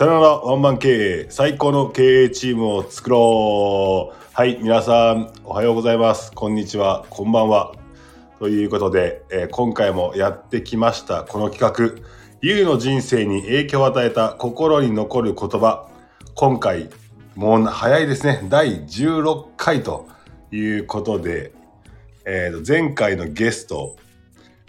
さよならワンマン経営、最高の経営チームを作ろう。はい、皆さん、おはようございます。こんにちは、こんばんは。ということで、えー今回もやってきました、この企画。ゆうの人生に影響を与えた心に残る言葉。今回、もう早いですね。第16回ということで、えー前回のゲスト、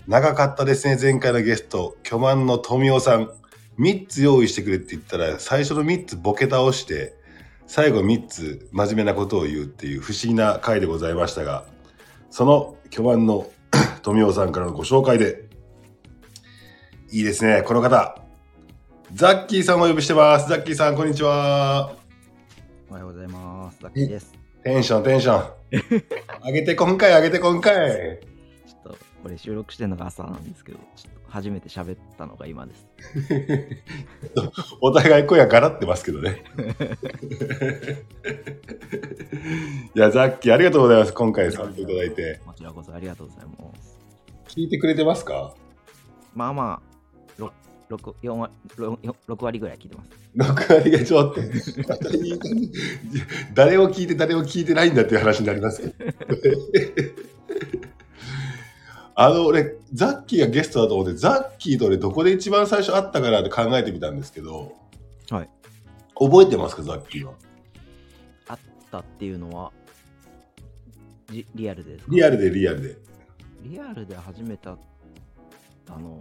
長かったですね、前回のゲスト、巨万の富夫さん。3つ用意してくれって言ったら、最初の3つボケ倒して、最後3つ真面目なことを言うっていう不思議な回でございましたが、その巨万の 富夫さんからのご紹介で、いいですね、この方。ザッキーさんをお呼びしてます。ザッキーさん、こんにちは。おはようございます。ザッキーです。テンション、テンション。上げて今回、上げて今回。ちょっとこれ収録してるのが朝なんですけど、ちょっと初めて喋ったのが今です。お互い声がガラってますけどね。いや、ザッキーありがとうございます。今回参加いただいて。こちらこそありがとうございます。聞いてくれてますか？まあまあ、6, 6, 4割 6, 6割ぐらい聞いてます。?6 割がちょっと、誰を聞いて誰を聞いてないんだっていう話になりますけど。あの、俺、ザッキーがゲストだと思って、ザッキーと俺どこで一番最初会ったかなって考えてみたんですけど、はい。覚えてますか、ザッキーは？あったっていうのは、じリアルでですか？リアルでリアルで。リアルで初めたの、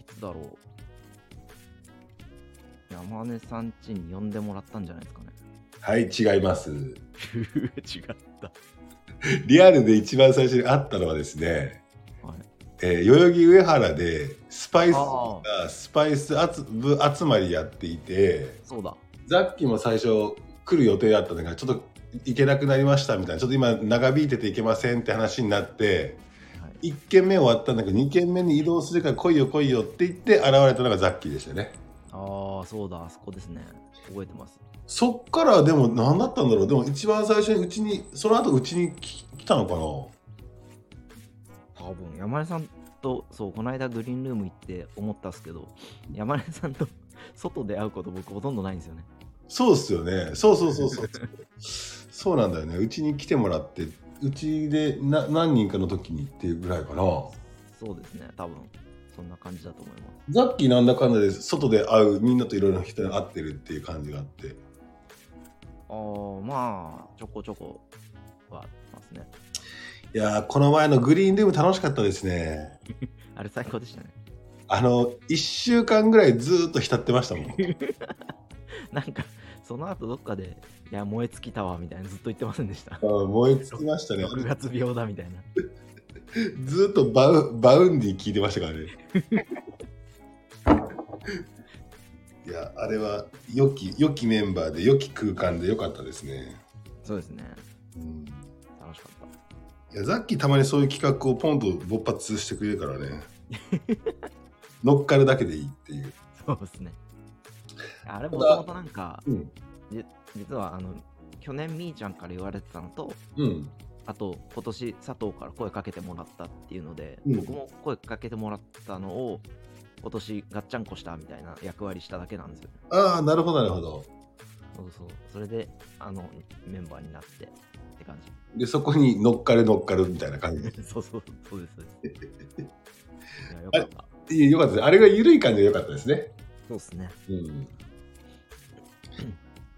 いつだろう？山根さん家に呼んでもらったんじゃないですかね。はい、違います。違った。リアルで一番最初に会ったのはですね、はい。えー代々木上原でスパイスあがスパイス集部集まりやっていてそうだ。ザッキーも最初来る予定だったんだけどちょっと行けなくなりましたみたいなちょっと今長引いてて行けませんって話になってはい。1軒目終わったんだけど2軒目に移動するから来いよ来いよって言って現れたのがザッキーでしたねああ、そうだ、あそこですね。覚えてます。そっからでも何だったんだろうでも一番最初にうちにその後うちに来来たのかな多分山根さんと、そう、この間グリーンルーム行って思ったんですけど、山根さんと 外で会うこと僕ほとんどないんですよね。そうっすよね。そうそうそうそう。そうなんだよね。うちに来てもらって、うちでな何人かの時にっていうぐらいかな。そうですね、多分そんな感じだと思います。ザッキーなんだかんだで外で会うみんなといろいろな人に会ってるっていう感じがあって。ああ、まあ、ちょこちょこはありますね。いやー、この前のグリーンルーム楽しかったですね。あれ最高でしたね。あの、1週間ぐらいずーっと浸ってましたもん。なんか、その後どっかで、いや、燃え尽きたわみたいなずっと言ってませんでした。燃え尽きましたね。6月病だみたいな。ずーっとバウ Vaundy 聞いてましたからね。いや、あれは良き、良きメンバーで良き空間で良かったですね。そうですね。楽しかった。いや、ザッキーたまにそういう企画をポンと勃発してくれるからね。乗っかるだけでいいっていう。そうですね。あれもともとなんか、うん。じ実はあの去年みーちゃんから言われてたのとうん。あと今年佐藤から声かけてもらったっていうので、うん僕も声かけてもらったのを今年ガッチャンコしたみたいな役割しただけなんですよああ、なるほど、なるほど。そうそうそれであのメンバーになって感じで、そこに乗っかる乗っかるみたいな感じ。そうそうそうですそうですいやよかったいやよかったです。あれが緩い感じでよかったですね。そうですねうん。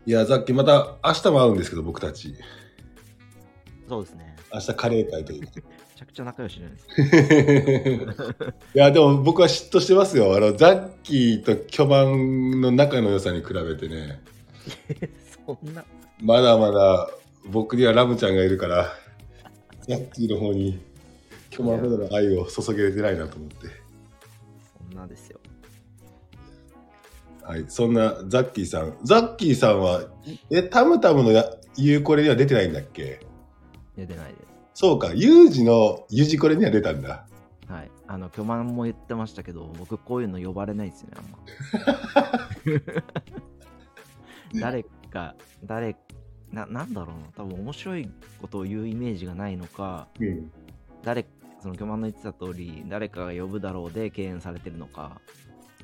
いや、ザッキーまた明日も会うんですけど、僕たち。そうですね明日カレー会という。めちゃくちゃ仲良しじゃないですか いや、でも僕は嫉妬してますよ。あの、ザッキーと巨万の仲の良さに比べてね。そんなまだまだ僕にはラムちゃんがいるから、ザッキーの方に巨万ほどの愛を注げれてないなと思って。そんなですよはい、そんなザッキーさん。ザッキーさんは、え、タムタムのやユーコレには出てないんだっけ？出てないですそうか、ユージのユジコレには出たんだ。はい。あの、巨万も言ってましたけど、僕こういうの呼ばれないですよね、あんま。誰か、誰、な、なんだろうな、多分面白いことを言うイメージがないのか、うん。誰、その巨万の言ってた通り、誰かが呼ぶだろうで敬遠されてるのか、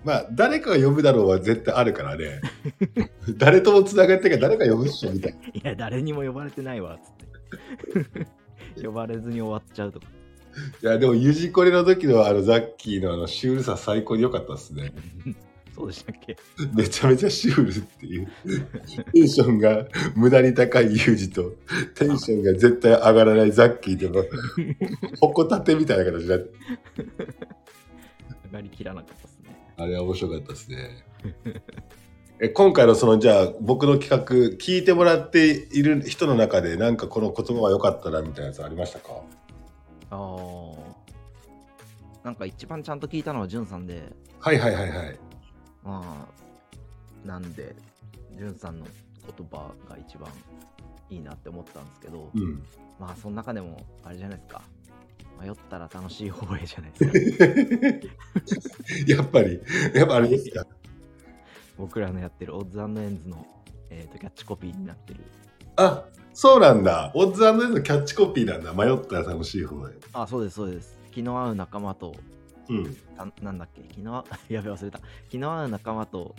まあ、誰かが呼ぶだろうは絶対あるからね。誰とも繋がってから誰か呼ぶっしょ、みたいな。いや、誰にも呼ばれてないわ、つって。呼ばれずに終わっちゃうとか。いや、でも、ゆじこれの時のあの、ザッキーのあの、シュールさ最高に良かったですね。そうでしたっけ？めちゃめちゃシュールっていう。テンションが無駄に高いユージと、テンションが絶対上がらないザッキーでも、ほこたてみたいな形になって、上がりきらなかったですね。あれは面白かったですね。え今回のそのじゃあ僕の企画聞いてもらっている人の中でなんかこの言葉は良かったなみたいなやつありましたか？ああ。なんか一番ちゃんと聞いたのはじゅんさんで、はいはいはいはい。まあ、なんで、じゅんさんの言葉が一番いいなって思ったんですけど、うん。まあ、その中でも、あれじゃないですか。迷ったら楽しい方へじゃないですか。やっぱり、やっぱあれですか。僕らのやってるオッズエンズの、えー、とキャッチコピーになってる。あそうなんだ。オッズエンドのキャッチコピーなんだ。迷ったら楽しい方へ。あ、そうです、そうです。気の合う仲間と、うん。たなんだっけ？気の合やべ忘れた。気の合う仲間と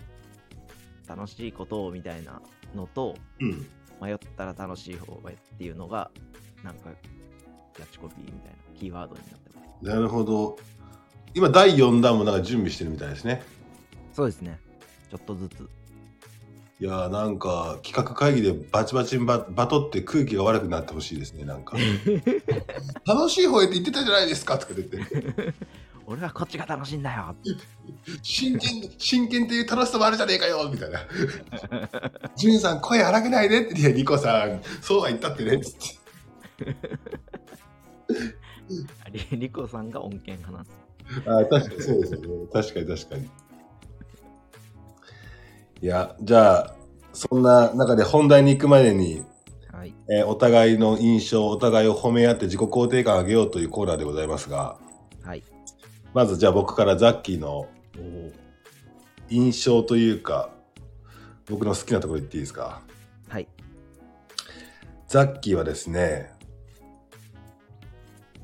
楽しいことをみたいなのと、うん。迷ったら楽しい方へっていうのが、なんか、キャッチコピーみたいなキーワードになってます。なるほど。今第4弾もなんか準備してるみたいですね。そうですね。ちょっとずつ。いやーなんか企画会議でバチバチにババトって空気が悪くなってほしいですねなんか 楽しい方へって言ってたじゃないですかとか言って俺はこっちが楽しいんだよ。真剣真剣っていう楽しさもあるじゃねえかよ。みたいな「ジュンさん声荒げないで」って「いやリコさん。そうは言ったってね」っつってあリリコさんが恩恵派な。あー確かにそうですよね。確かに確かに。いやじゃあそんな中で本題に行くまでにはい。えーお互いの印象お互いを褒め合って自己肯定感を上げようというコーナーでございますが。はい。まずじゃあ僕からザッキーの。印象というか僕の好きなところ言っていいですか？はい。ザッキーはですね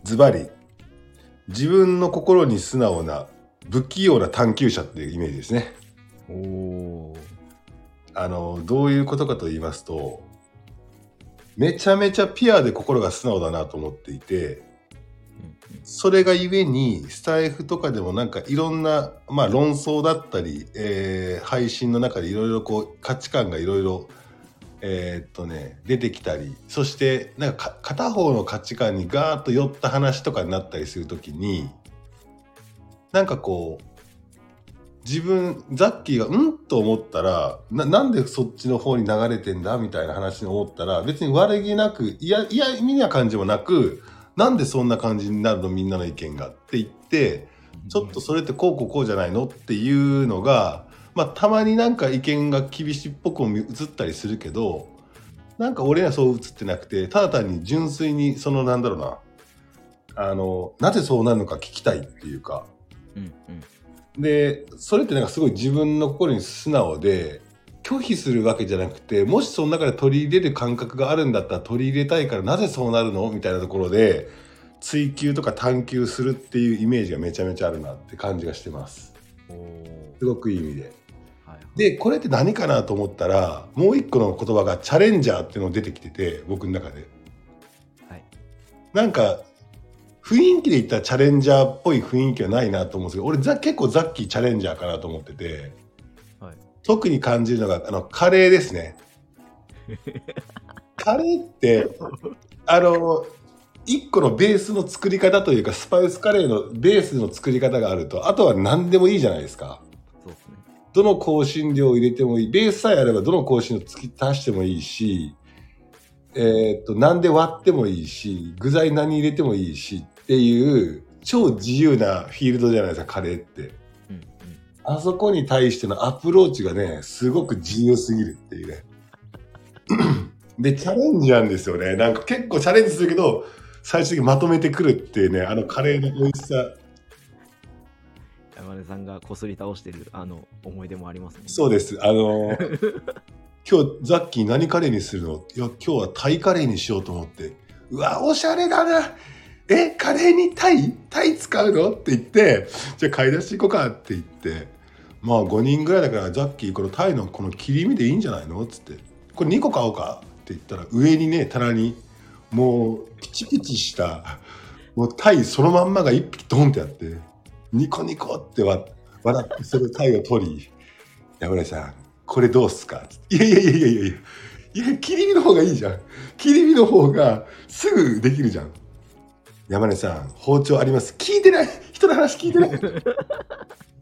ズバリ自分の心に素直な不器用な探求者っていうイメージですねおお。あのどういうことかと言いますとめちゃめちゃピュアで心が素直だなと思っていてそれがゆえにスタイフとかでもなんかいろんな、まあ、論争だったり、えー配信の中でいろいろこう価値観がいろいろえーっとね出てきたりそしてなんか片方の価値観にガーッと寄った話とかになったりするときになんかこう自分ザッキーがうんと思ったらななんでそっちの方に流れてんだみたいな話に思ったら別に悪気なくいやいや意味な感じもなくなんでそんな感じになるのみんなの意見がって言ってちょっとそれってこうこうこうじゃないのっていうのが、まあ、たまになんか意見が厳しいっぽくも映ったりするけどなんか俺にはそう映ってなくてただ単に純粋にそのなんだろうなあのなぜそうなるのか聞きたいっていうかうんうん。でそれってなんかすごい自分の心に素直で拒否するわけじゃなくてもしその中で取り入れる感覚があるんだったら取り入れたいからなぜそうなるの？みたいなところで追求とか探求するっていうイメージがめちゃめちゃあるなって感じがしてます。すごくいい意味ではい。でこれって何かなと思ったらもう一個の言葉がチャレンジャーっていうのが出てきてて僕の中ではい。なんか雰囲気で言ったらチャレンジャーっぽい雰囲気はないなと思うんですけど俺ザ結構ザッキーチャレンジャーかなと思っててはい。特に感じるのがあのカレーですね カレーってあの一個のベースの作り方というかスパイスカレーのベースの作り方があるとあとは何でもいいじゃないですかそうですね。どの香辛料を入れてもいいベースさえあればどの香辛料突き足してもいいしえーっと何で割ってもいいし具材何入れてもいいしっていう超自由なフィールドじゃないですかカレーって。あそこに対してのアプローチがねすごく自由すぎるっていうねでチャレンジなんですよねなんか結構チャレンジするけど最終的にまとめてくるっていうねあのカレーの美味しさ山根さんがこすり倒してるあの思い出もありますね。そうです。あのー 今日ザッキー何カレーにするの？いや、今日はタイカレーにしようと思って。うわ、おしゃれだな。え、カレーにタイ？タイ使うの？って言って、じゃあ買い出し行こうかって言って。まあ5人ぐらいだからザッキーこのタイのこの切り身でいいんじゃないの？っつって。これ2個買おうかって言ったら上にね棚にもうピチピチしたもうタイそのまんまが1匹ドンってあってニコニコって笑ってそれタイを取り「山根さんこれどうっすか?」って「いやいやいやいやいやいや切り身の方がいいじゃん。切り身の方がすぐできるじゃん。山根さん包丁あります。聞いてない。人の話聞いてない。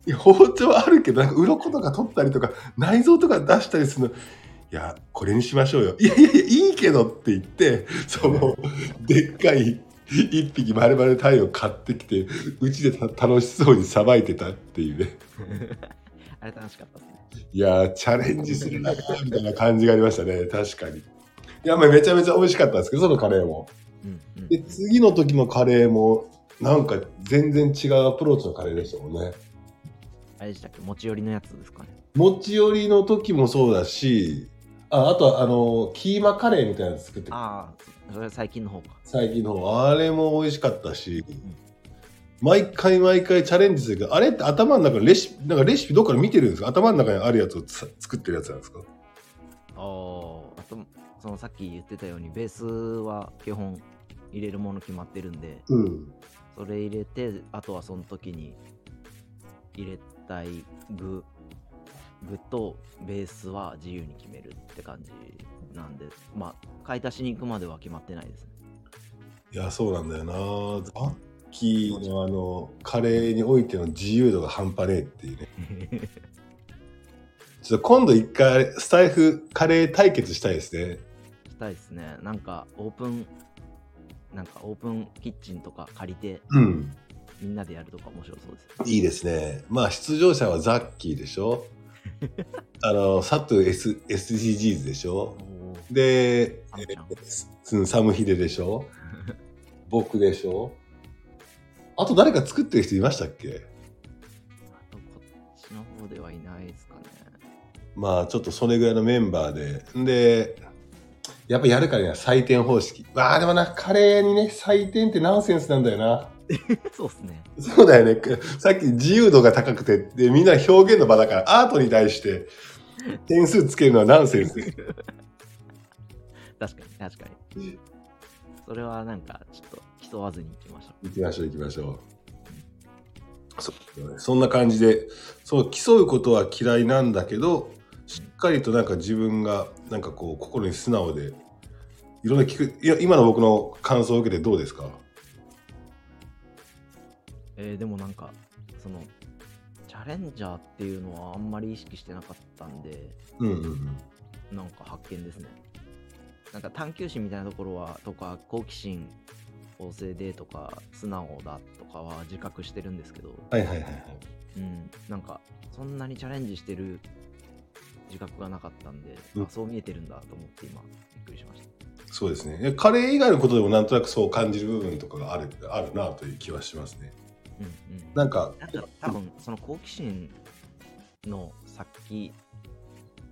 いや包丁あるけどなんか鱗とか取ったりとか内臓とか出したりするの。いやこれにしましょうよ。いやいやいやいいけどって言ってそのでっかい一匹丸々タイを買ってきてうちでた楽しそうにさばいてたっていうね。あれ楽しかったですね。いやーチャレンジするなみたいな感じがありましたね。確かに。いやまあめちゃめちゃ美味しかったんですけどそのカレーもうんうんで次の時のカレーもなんか全然違うアプローチのカレーでしたもんね。あれでしたっけ？持ち寄りのやつですかね。持ち寄りの時もそうだしああとはあのキーマカレーみたいなの作ってああ、それは最近の方か。最近の方。あれも美味しかったし、毎回毎回チャレンジするけどあれって頭の中のレシピなんかレシピどっから見てるんですか？頭の中にあるやつをつ作ってるやつなんですか？ああ、そのさっき言ってたように、ベースは基本入れるもの決まってるんで、うん。それ入れて、あとはその時に入れたい具、具とベースは自由に決めるって感じなんで、まあ、買い足しに行くまでは決まってないですね。いやそうなんだよな。ザッキーのあのカレーにおいての自由度が半端ねえっていうね。ちょっと今度一回スタイフカレー対決したいですね。したいですね。なんかオープン、なんかオープンキッチンとか借りてうんみんなでやるとか面白そうですよ。いいですね。まあ出場者はザッキーでしょ？あの、サトゥ、S、SDGs でしょ？で、サムヒデでしょ？僕でしょ？あと誰か作ってる人いましたっけ？あとこっちの方ではいないですかね。まあちょっとそれぐらいのメンバーで。で、やっぱやるからには採点方式。まあでもな、カレーにね、採点ってナンセンスなんだよな。そうっすね。そうだよね。さっき自由度が高くて、で、みんな表現の場だから、アートに対して点数つけるのはナンセンス。確かに、確かに。それはなんか、ちょっと競わずに行きましょ行きましょう行きましょう。そそんな感じで、そう、競うことは嫌いなんだけど、しっかりとなんか自分が、なんかこう、心に素直で、いろんな聞く、いや、今の僕の感想を受けてどうですか？う。えーでもなんか、その、チャレンジャーっていうのはあんまり意識してなかったんで、うんうんうん。なんか発見ですね。なんか探求心みたいなところは、とか、好奇心旺盛でとか、素直だとかは自覚してるんですけど、はいはいはいはい。うん、なんか、そんなにチャレンジしてる自覚がなかったんで、うんあそう見えてるんだと思って今、びっくりしました。そうですね。カレー以外のことでもなんとなくそう感じる部分とかがあるあるなという気はしますね。うんうん。なんか、なんか多分その好奇心の先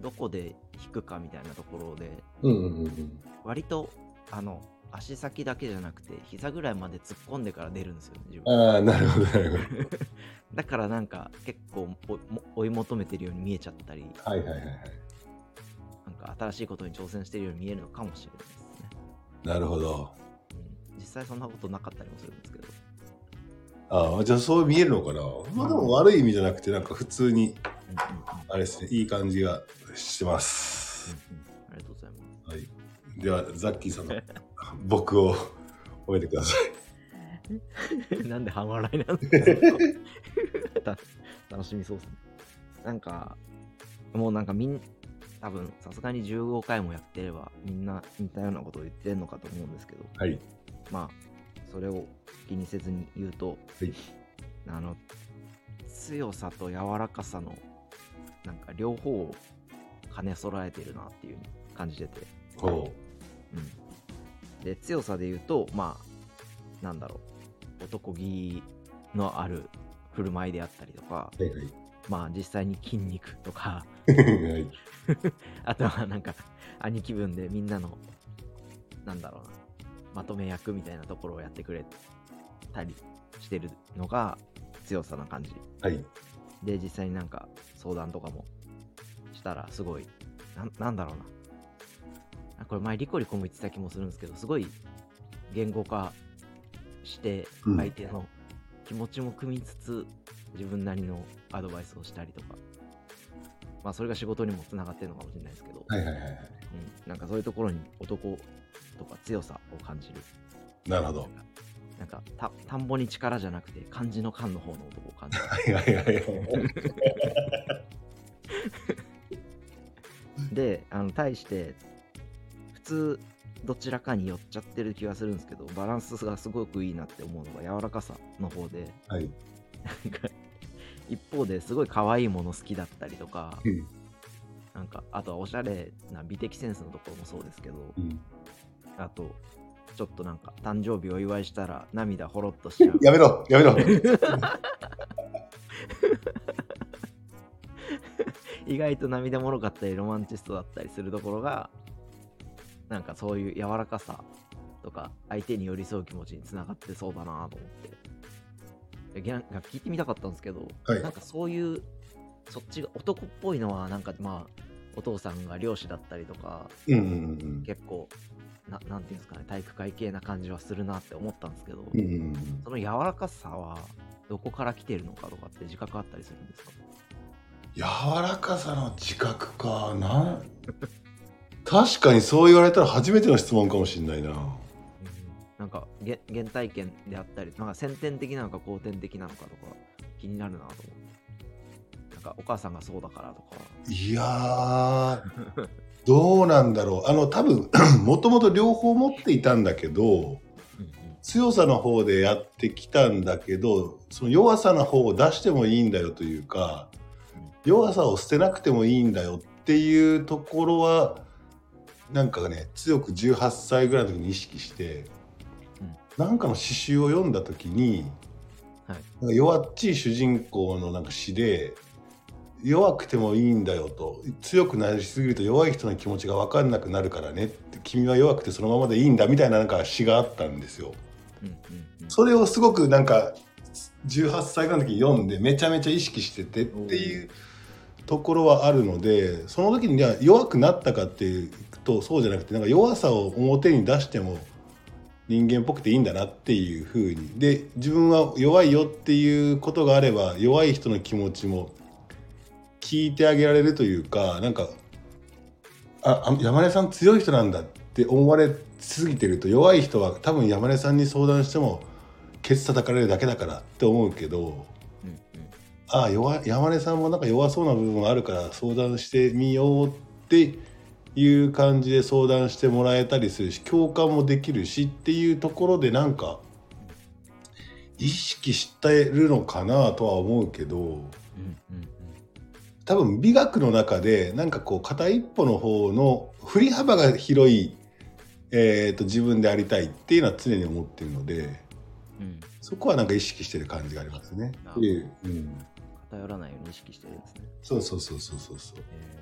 どこで引くかみたいなところでうんうんうんうん。割とあの足先だけじゃなくて膝ぐらいまで突っ込んでから出るんですよねああ、なるほどなるほど。だからなんか結構追い求めてるように見えちゃったりはいはいはいはい。なんか新しいことに挑戦してるように見えるのかもしれないですね、なるほど。うん、実際そんなことなかったりもするんですけどああ、じゃあそう見えるのかな？まあでも悪い意味じゃなくて、なんか普通に、あれですね、いい感じがしてます。ありがとうございますはい。では、ザッキーさんの僕を褒めてください。なんで半笑いなんですか楽しみそうですね。なんか、もうなんかみん、多分さすがに15回もやってればみんな似たようなことを言ってるのかと思うんですけど、はい。まあ、それを気にせずに言うと、はい。あの、強さと柔らかさの、なんか両方を兼ね揃えてるなっていう感じてて、ほうん、で強さで言うとまあなんだろう男気のある振る舞いであったりとかう。はいはい。まあ実際に筋肉とか はい。あとはなんか兄貴分でみんなのなんだろうなまとめ役みたいなところをやってくれたりしてるのが強さな感じはい。で、実際になんか相談とかもしたら、すごい、なんなんだろうな。あこれ前、リコリコも言ってた気もするんですけど、すごい言語化して、うん相手の気持ちも汲みつつ、自分なりのアドバイスをしたりとか、まあ、それが仕事にもつながってるのかもしれないですけど、はいはいはいはい。うん、なんかそういうところに男とか強さを感じる。なるほど。なんかた田んぼに力じゃなくて漢字の漢の方の男を感じる。はいはいはいはい。で、あの対して、普通どちらかに寄っちゃってる気がするんですけど、バランスがすごくいいなって思うのが柔らかさの方で、はい。一方ですごい可愛いもの好きだったりとか、うんなんかあとはおしゃれな美的センスのところもそうですけど、うんあと、ちょっとなんか誕生日お祝いしたら涙ほろっとしちゃう。やめろやめろ 意外と涙もろかったりロマンチストだったりするところがなんかそういう柔らかさとか相手に寄り添う気持ちにつながってそうだなと思って。でなんか聞いてみたかったんですけど、はい。なんかそういうそっちが男っぽいのはなんかまあお父さんが漁師だったりとかうんうんうん結構ななんていうんですかね体育会系な感じはするなって思ったんですけど、うんうんうん。その柔らかさはどこから来てるのかとかって自覚あったりするんですか？柔らかさの自覚か。な確かにそう言われたら初めての質問かもしれないななんかげ原体験であったり、なんか先天的なのか後天的なのかとか気になるなと思って。なんかお母さんがそうだからとか。いやーどうなんだろうあの多分 もともと両方持っていたんだけど強さの方でやってきたんだけどその弱さの方を出してもいいんだよというか弱さを捨てなくてもいいんだよっていうところはなんかね強く18歳ぐらいの時に意識して、うん。なんかの詩集を読んだ時に、はい。弱っちい主人公のなんか詩で弱くてもいいんだよと強くなりすぎると弱い人の気持ちが分かんなくなるからねって君は弱くてそのままでいいんだみたいななんか詩があったんですよ。うんうんうん。それをすごくなんか18歳ぐらいの時に読んでめちゃめちゃ意識しててっていうところはあるのでその時には弱くなったかっていうとそうじゃなくてなんか弱さを表に出しても人間っぽくていいんだなっていうふうに。で自分は弱いよっていうことがあれば弱い人の気持ちも聞いてあげられるというかなんかああ山根さん強い人なんだって思われすぎてると弱い人は多分山根さんに相談してもケツ叩かれるだけだからって思うけどうんうん。ああ弱山根さんもなんか弱そうな部分があるから相談してみようっていう感じで相談してもらえたりするし共感もできるしっていうところでなんか意識してるのかなとは思うけど多分美学の中でなんかこう片一歩の方の振り幅が広い、えー、と自分でありたいっていうのは常に思ってるのでうんそこはなんか意識してる感じがありますね。うん、偏らないように意識してるんですね。そうそうそうそうそうそう。えー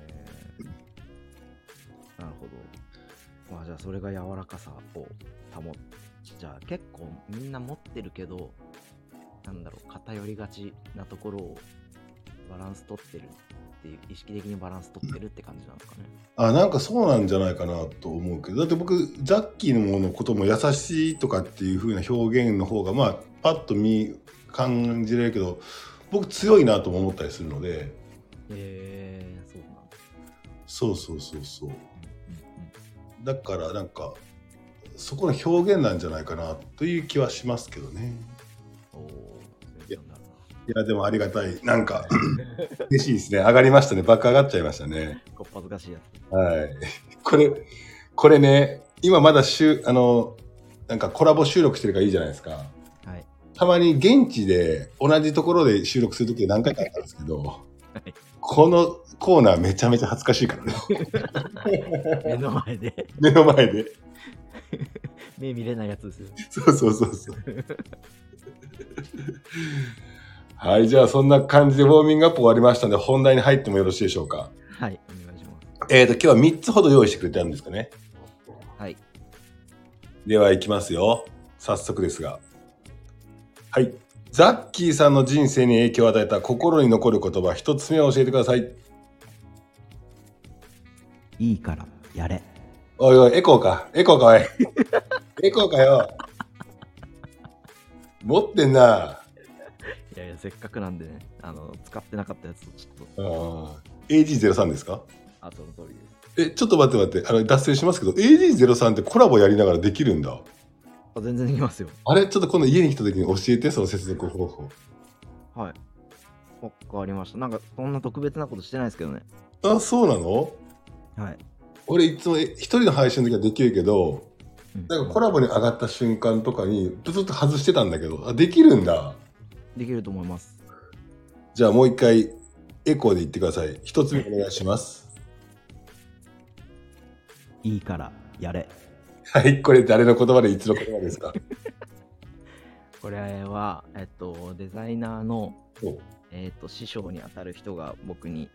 なるほど。まあじゃあそれが柔らかさを保っじゃあ結構みんな持ってるけど、なんだろう、偏りがちなところをバランス取ってるっていう、意識的にバランス取ってるって感じなんですかね。あなんかそうなんじゃないかなと思うけどだって僕ザッキーのものことも優しいとかっていう風な表現の方がまあパッと見感じれるけど僕強いなとも思ったりするのでえー、そうなんだ。そうそうそうそうだからなんかそこの表現なんじゃないかなという気はしますけどねいうことなんだいやでもありがたいなんか嬉しいですね上がりましたね爆上がっちゃいましたねな。こっぱずかしいやつ。はい。これ、これね、今まだ週、あの、なんかコラボ収録してるからいいじゃないですか。はい。たまに現地で同じところで収録するとき何回かあったんですけど、いこのコーナーめちゃめちゃ恥ずかしいからね。目の前で目の前で。目見れないやつですよ。そうそうそうそう。はい、じゃあそんな感じでウォーミングアップ終わりましたので、本題に入ってもよろしいでしょうか？はい、お願いします。えーと、今日は3つほど用意してくれてあるんですかね？はい。では行きますよ。早速ですが。はい。ザッキーさんの人生に影響を与えた心に残る言葉、一つ目を教えてください。いいからやれ。おいおい、エコーか。エコーか、おい。エコーかよ。持ってんな。いやいや、せっかくなんでね、あの、使ってなかったやつをちょっと、あー AG03 ですか？あ、その通りです。え、ちょっと待って待って、あの、脱線しますけど、AG03 ってコラボやりながらできるんだ。あ全然できますよ。あれ？ちょっと今度家に来た時に教えて、その接続方法。はい。わかりました。なんか、そんな特別なことしてないですけどね。あ、そうなの？はい。俺いつもえ一人の配信の時はできるけど、うんなんかコラボに上がった瞬間とかにずっと外してたんだけど、あ、できるんだ。できると思います。じゃあもう一回エコーで言ってください。一つ目お願いします。いいからやれ。はい、これ誰の言葉でいつの言葉ですか？これは、えっと、デザイナーの、おえっと、師匠にあたる人が僕に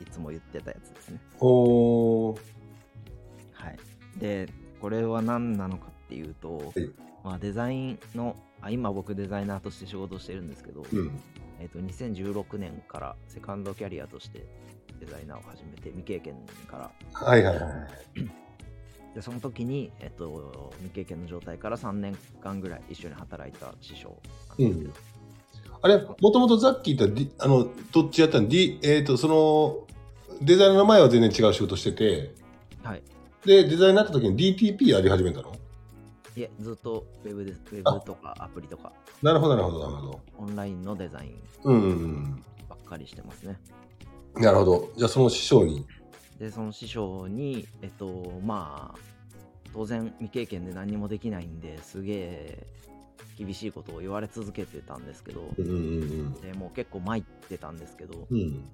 いつも言ってたやつですね。おーはい。で、これは何なのかっていうとい、まあ、デザインのあ、今僕デザイナーとして仕事をしてるんですけど、うん。えっと、2016年からセカンドキャリアとしてデザイナーを始めて、未経験からはいはいはい。でその時に、えっと、未経験の状態から3年間ぐらい一緒に働いた師匠なんあれ、もともとザッキーってディあの、どっちやったの ?D、えっ、と、その、デザイナーの前は全然違う仕事してて、はい。で、デザイナーになった時に DTP やり始めたの？いえ、ずっとウェブです。ウェブとかアプリとか、なるほど、なるほど、なるほど。オンラインのデザインうんうんうん。ばっかりしてますね。なるほど。じゃあその師匠に。で、その師匠に、えっと、まあ、当然未経験で何にもできないんですげえ厳しいことを言われ続けてたんですけど、うんうんでもう結構参ってたんですけど、うん。うん。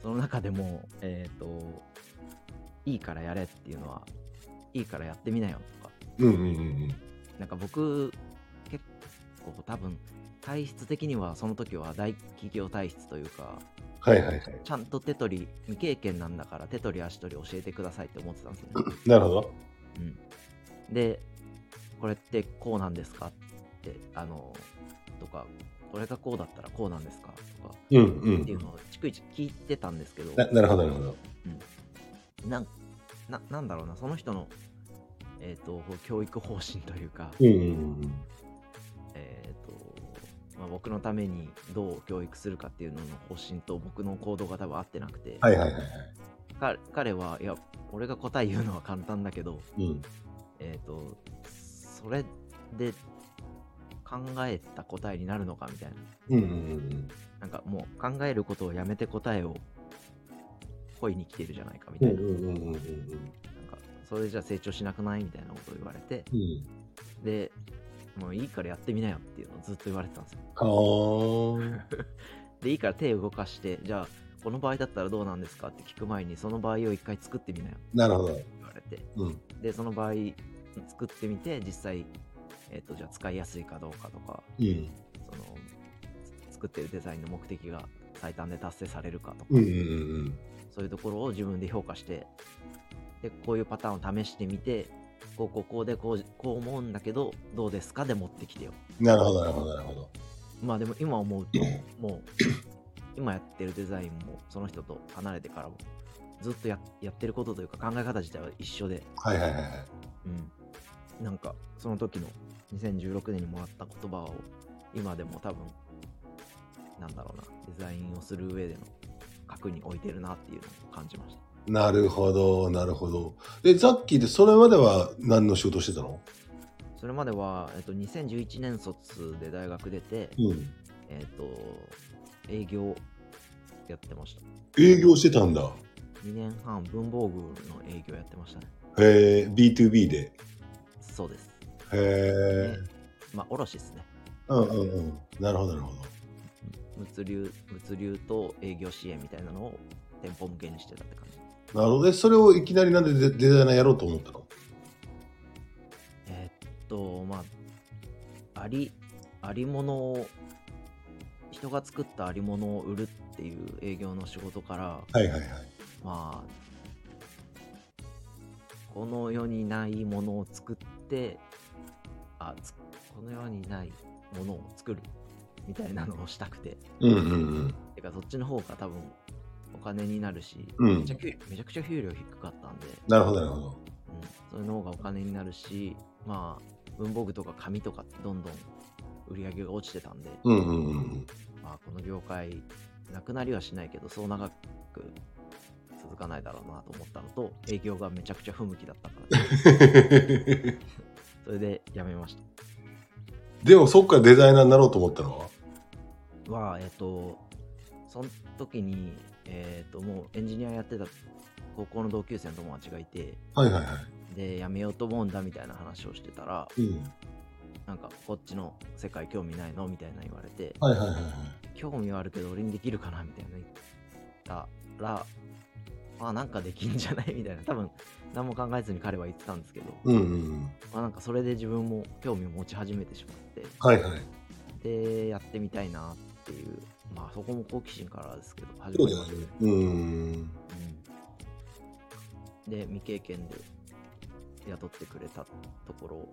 その中でも、えっ、と、いいからやれっていうのは、いいからやってみなよとか、うんうんうんうん。なんか僕、結構多分、体質的にはその時は大企業体質というか、はいはいはい。ちゃんと手取り、未経験なんだから手取り足取り教えてくださいって思ってたんですよね。なるほど。うん、で、これってこうなんですかって、あの、とか、これがこうだったらこうなんですかとか、うんうんっていうのを逐一聞いてたんですけど、な。なるほどなるほど。なんななんだろうな、その人の、えー、と教育方針というか、うんうんうんまあ、僕のためにどう教育するかっていうのの方針と僕の行動が多分合ってなくて、はいはいはいはい。か彼は、いや、俺が答え言うのは簡単だけど、うん。えー、とそれで考えた答えになるのかみたいな。うんうんうんなんかもう考えることをやめて答えを恋に来てるじゃないかみうん。たいな。うんうんうんうんなんかそれじゃ成長しなくないみたいなことを言われて、うん。で、もういいからやってみなよっていうのをずっと言われてたんですよ。で、いいから手を動かして、じゃあ、この場合だったらどうなんですかって聞く前に、その場合を一回作ってみなよなるほど。言われて、うん。で、その場合作ってみて、実際、えっ、と、じゃあ使いやすいかどうかとか、うん。その、つ作ってるデザインの目的が最短で達成されるかとか、うんうんうんそういうところを自分で評価して、で、こういうパターンを試してみて、こうこうこうでこうこう思うんだけど、どうですか？で持ってきてよ。うん。なるほどなるほどなるほど。まあでも今思うと、もう、今やってるデザインも、その人と離れてからも、ずっとややってることというか考え方自体は一緒で、はいはいはいはい。うん。なんか、その時の2016年にもらった言葉を、今でも多分、なんだろうな、デザインをする上での核に置いてるなっていうのを感じました。なるほどなるほど。で、ザッキーってそれまでは何の仕事してたの？それまでは、えっと、2011年卒で大学出て、うん。えっと、営業やってました。営業してたんだ。2年半、文房具の営業やってましたね。へえ、B2B で。そうです。へえ。まあ、卸ですね。うんうんうん。なるほどなるほど。物流、物流と営業支援みたいなのを店舗向けにしてたって感じ。なるほど。で、それをいきなりなんでデデザイナーやろうと思ったの？えーっと、まあ、あり、ありものを、人が作ったありものを売るっていう営業の仕事から、はいはいはい。まあ、この世にないものを作って、あ、つこの世にないものを作る。みたいなのをしたくて。うんうんうん。てかそっちの方が多分お金になるし、うんめちゃくめちゃくちゃ給料低かったんで、なるほどなるほど。うん、それの方がお金になるし、まあ、文房具とか紙とかどんどん売り上げが落ちてたんで、うんうんうん。まあ、この業界、なくなりはしないけど、そう長く続かないだろうなと思ったのと、営業がめちゃくちゃ不向きだったから、それで辞めました。でもそっからデザイナーになろうと思ったのは？は、えっ、と、その時に、えっ、と、もうエンジニアやってた高校の同級生の友達がいて、はいはいはい。で、辞めようと思うんだみたいな話をしてたら、うん。なんか、こっちの世界興味ないのみたいな言われて、はいはいはいはい。興味はあるけど俺にできるかなみたいな言ったら、まあなんかできんじゃないみたいな、多分何も考えずに彼は言ってたんですけど、うんうんうん。まあなんかそれで自分も興味を持ち始めてしまって、はいはい。で、やってみたいなっていう、まあそこも好奇心からですけど、始まりました。。ねう。うんで、未経験で雇ってくれたところ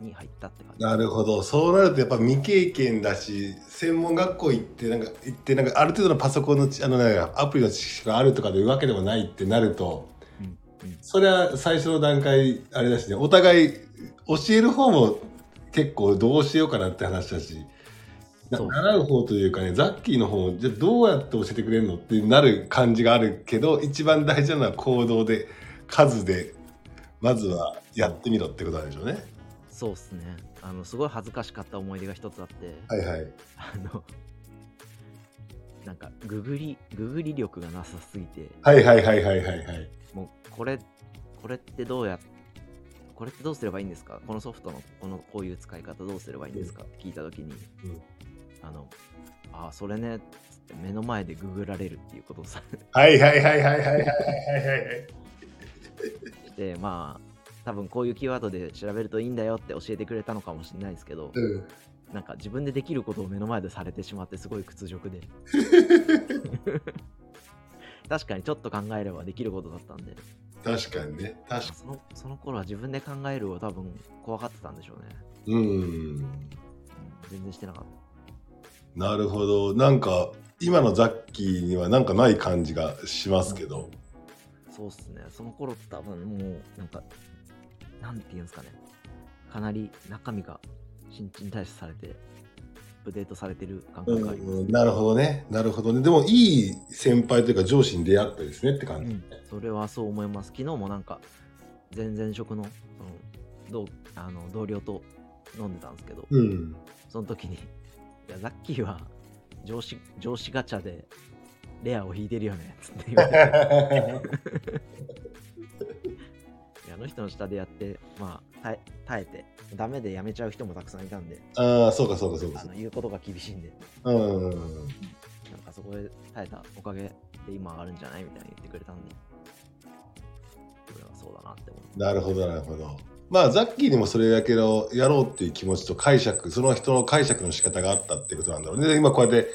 に入ったって感じ。なるほど。そうなるとやっぱ未経験だし、専門学校行って、なんか、行って、なんかある程度のパソコンのち、あの、なんかアプリの知識があるとかというわけでもないってなると、うんうんそれは最初の段階、あれだしね、お互い教える方も結構どうしようかなって話だし、習う方というかね、ザッキーの方も、じゃあどうやって教えてくれるのってなる感じがあるけど、一番大事なのは行動で、数で、まずはやってみろってことなんでしょうね。そうっすね。あの、すごい恥ずかしかった思い出が一つあって、はいはい。あの、なんか、ググり、ググり力がなさすぎて、はいはいはいはいはいはい。もう、これ、これってどうや、これってどうすればいいんですか？このソフトの、この、こういう使い方どうすればいいんですか？聞いたときに、うんあの、あ、それね、つって目の前でググられるっていうことをさ、はいはいはいはいはいはいはいはい。で、まあ、多分こういうキーワードで調べるといいんだよって教えてくれたのかもしれないですけど、うん。なんか自分でできることを目の前でされてしまってすごい屈辱で。確かにちょっと考えればできることだったんで、確かにね。確かそのその頃は自分で考えるを多分怖がってたんでしょうね。に。うん。うん全然してなかった。なるほど。なんか、今のザッキーにはなんかない感じがしますけど。そうっすね。その頃って多分もう、なんか、なんていうんですかね。かなり中身が新陳代謝されて、アップデートされてる感覚があります。うんなるほどね。なるほどね。でも、いい先輩というか上司に出会ったですねって感じ。うん、それはそう思います。昨日もなんか、前々職のその同あの同僚と飲んでたんですけど、うん。その時に、いや、ザッキーは上司上司ガチャでレアを引いてるよね、つって言われて。あの人の下でやって、まあ、耐え耐えて、ダメで辞めちゃう人もたくさんいたんで、ああ、そうかそうかそうかあ。の言うことが厳しいんで、うん。なんかそこで耐えたおかげで今上がるんじゃないみたいに言ってくれたんで、それはそうだなって思う。なるほど、なるほど。まあ、ザッキーにもそれだけのやろうっていう気持ちと解釈、その人の解釈の仕方があったっていうことなんだろうね。で今こうやって、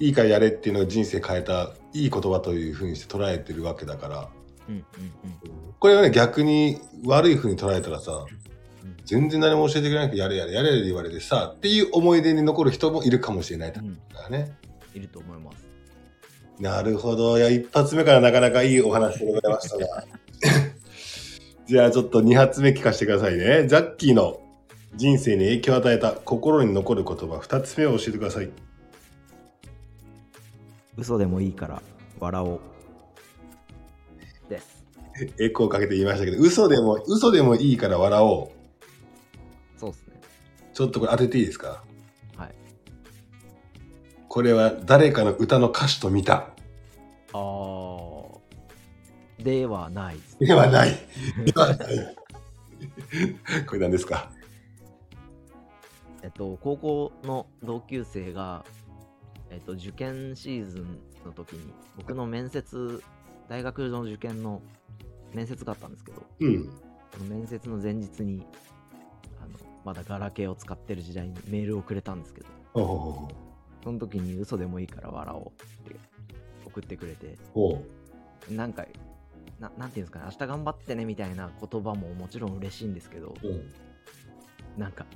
いいからやれっていうのを人生変えた、いい言葉というふうにして捉えてるわけだから、うんうんうん。これはね、逆に悪いふうに捉えたらさ、うん全然何も教えてくれなくて、やれやれやれやれ言われてさ、っていう思い出に残る人もいるかもしれないかうん、らね。いると思います。なるほど。いや、一発目からなかなかいいお話でございましたが。じゃあちょっと二発目聞かせてくださいね。ザッキーの人生に影響を与えた心に残る言葉二つ目を教えてください。嘘でもいいから笑おう。です。エコーかけて言いましたけど、嘘でも、嘘でもいいから笑おう。そうっすね。ちょっとこれ当てていいですか？はい。これは誰かの歌の歌詞と見た。あー。ではないではない。ではない。これ何ですか？えっと、高校の同級生が、えっと、受験シーズンの時に、僕の面接、大学の受験の面接があったんですけど、うん。その面接の前日に、あのまだガラケーを使ってる時代にメールをくれたんですけど、その時に嘘でもいいから笑おうって送ってくれて、なんか、ななんていうんですかね、明日頑張ってねみたいな言葉ももちろん嬉しいんですけど、う。うん。なんか、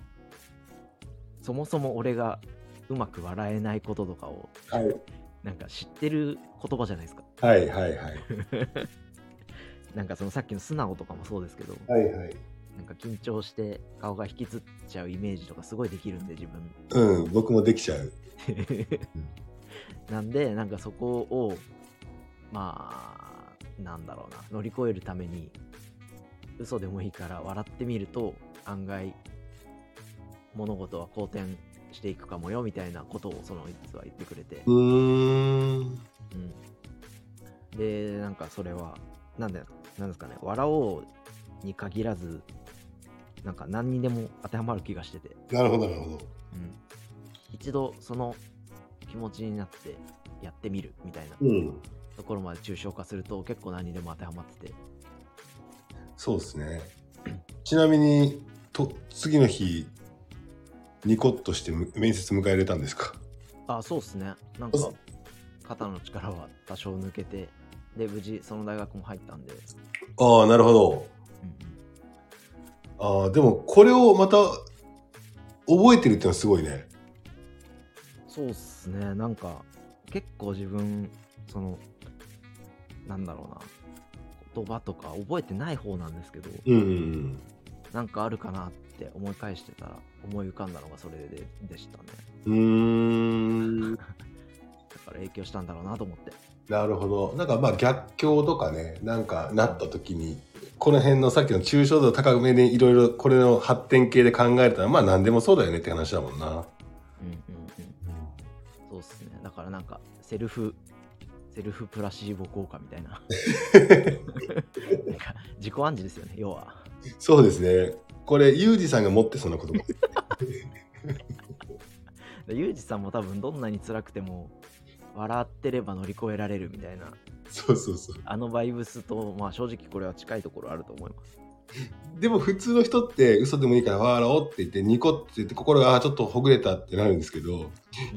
そもそも俺がうまく笑えないこととかをはい。なんか知ってる言葉じゃないですかはいはいはい。なんかそのさっきの素直とかもそうですけどはいはい。なんか緊張して顔が引きつっちゃうイメージとかすごいできるんで自分うん、僕もできちゃう。なんでなんかそこをまあなんだろうな。乗り越えるために嘘でもいいから笑ってみると案外物事は好転していくかもよみたいなことをその実は言ってくれて、うーん。うん、でなんかそれはなんでなんですかね。笑おうに限らずなんか何にでも当てはまる気がしてて、なるほどなるほど。うん、一度その気持ちになってやってみるみたいな。うん。ところまで抽象化すると結構何にでも当てはまっててそうですね。ちなみに、と次の日、ニコッとしてむ面接迎え入れたんですか？あそうっすねなんか肩の力は多少抜けてで無事その大学も入ったんで、ああ、なるほど。うんうんああ、でもこれをまた覚えてるってのはすごいね。そうっすねなんか結構自分そのなんだろうな言葉とか覚えてない方なんですけどうん。なんかあるかなって思い返してたら思い浮かんだのがそれででしたねうーん。だから影響したんだろうなと思ってなるほど。なんかまあ逆境とかね、なんかなった時に、この辺のさっきの抽象度高めでいろいろこれの発展系で考えたら、まあ何でもそうだよねって話だもんな。うんうんうんそうっすねだからなんかセルフセルフプラシーボ効果みたいな なんか自己暗示ですよね要はそうですね。これ、ユージさんが持ってそんな言葉。でユージさんも多分どんなに辛くても笑ってれば乗り越えられるみたいなそうそうそう。あのバイブスとまあ正直これは近いところあると思いますでも普通の人って嘘でもいいから笑おうって言ってニコって言って心がちょっとほぐれたってなるんですけど、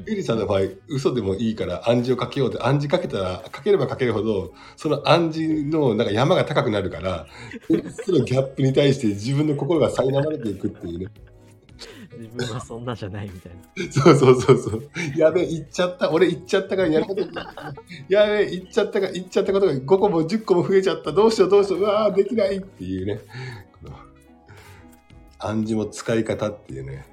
ゆりさんの場合嘘でもいいから暗示をかけようって暗示かけたらかければかけるほどその暗示のなんか山が高くなるからそのギャップに対して自分の心が苛まれていくっていうね自分はそんなじゃないみたいな。そうそうそうそう。やべえ言っちゃった。俺言っちゃったからやることやべえ言っちゃったから言っちゃったことが5個も10個も増えちゃった。どうしようどうしよう。うわーできないっていうね。この暗示も使い方っていうね。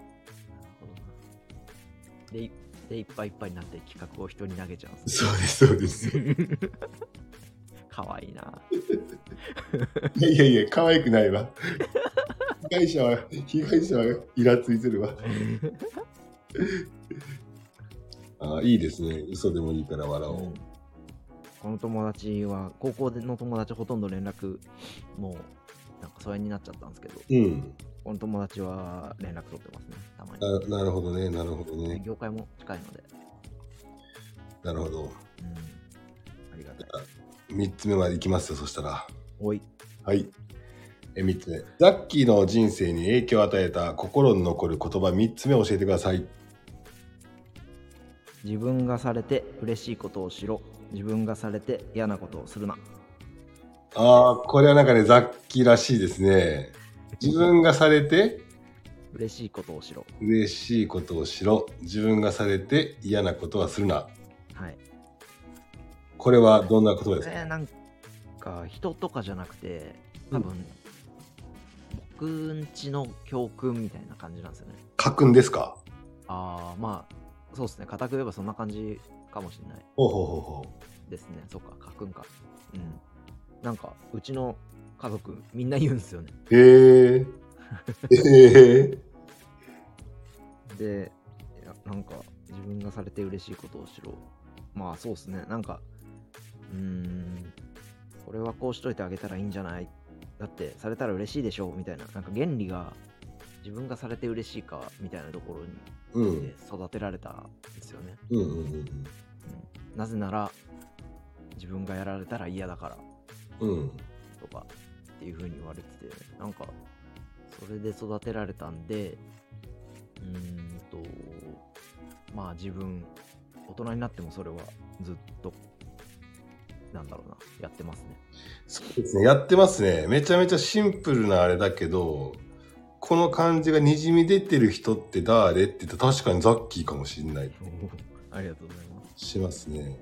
でいでいっぱいいっぱいになって企画を人に投げちゃうそうですそうです。かわいいな。いやいやいや可愛くないわ被害者は被害者はイラついてるわ。あーいいですね。嘘でもいいから笑おう、うん。この友達は、高校での友達ほとんど連絡、もう、なんか疎遠になっちゃったんですけど、うん。この友達は連絡取ってますね、たまに。ななるほどね。なるほどね。業界も近いので、なるほど。うん、ありがたい。3つ目までいきますよそしたら。おい、はいえ3つ目ザッキーの人生に影響を与えた心に残る言葉3つ目教えてください自分がされて嬉しいことをしろ。自分がされて嫌なことをするな。ああこれはなんかねザッキーらしいですね自分がされて嬉しいことをしろ。嬉しいことをしろ自分がされて嫌なことはするなはい。これはどんな言葉ですか？えーなんか人とかじゃなくて多分、僕んちの教訓みたいな感じなんですよね。家訓ですか？ああまあそうですね。固く言えばそんな感じかもしれない。ほうほうほうほですね。そっか家訓か。うん。なんかうちの家族みんな言うんですよね。うへえへえでいやなんか自分がされて嬉しいことをしろ。まあそうですね。なんかうーんこれはこうしといてあげたらいいんじゃないだってされたら嬉しいでしょみたいな。なんか原理が自分がされて嬉しいかみたいなところうん。にで育てられたんですよね、うんうんうんうん。なぜなら自分がやられたら嫌だから。うん。とかっていう風に言われててなんかそれで育てられたんでうーんとまあ自分大人になってもそれはずっとなんだろうなやってますねそうですねやってますねめちゃめちゃシンプルなあれだけどこの感じがにじみ出てる人って誰って言ったら確かにザッキーかもしんないありがとうございます。しますね。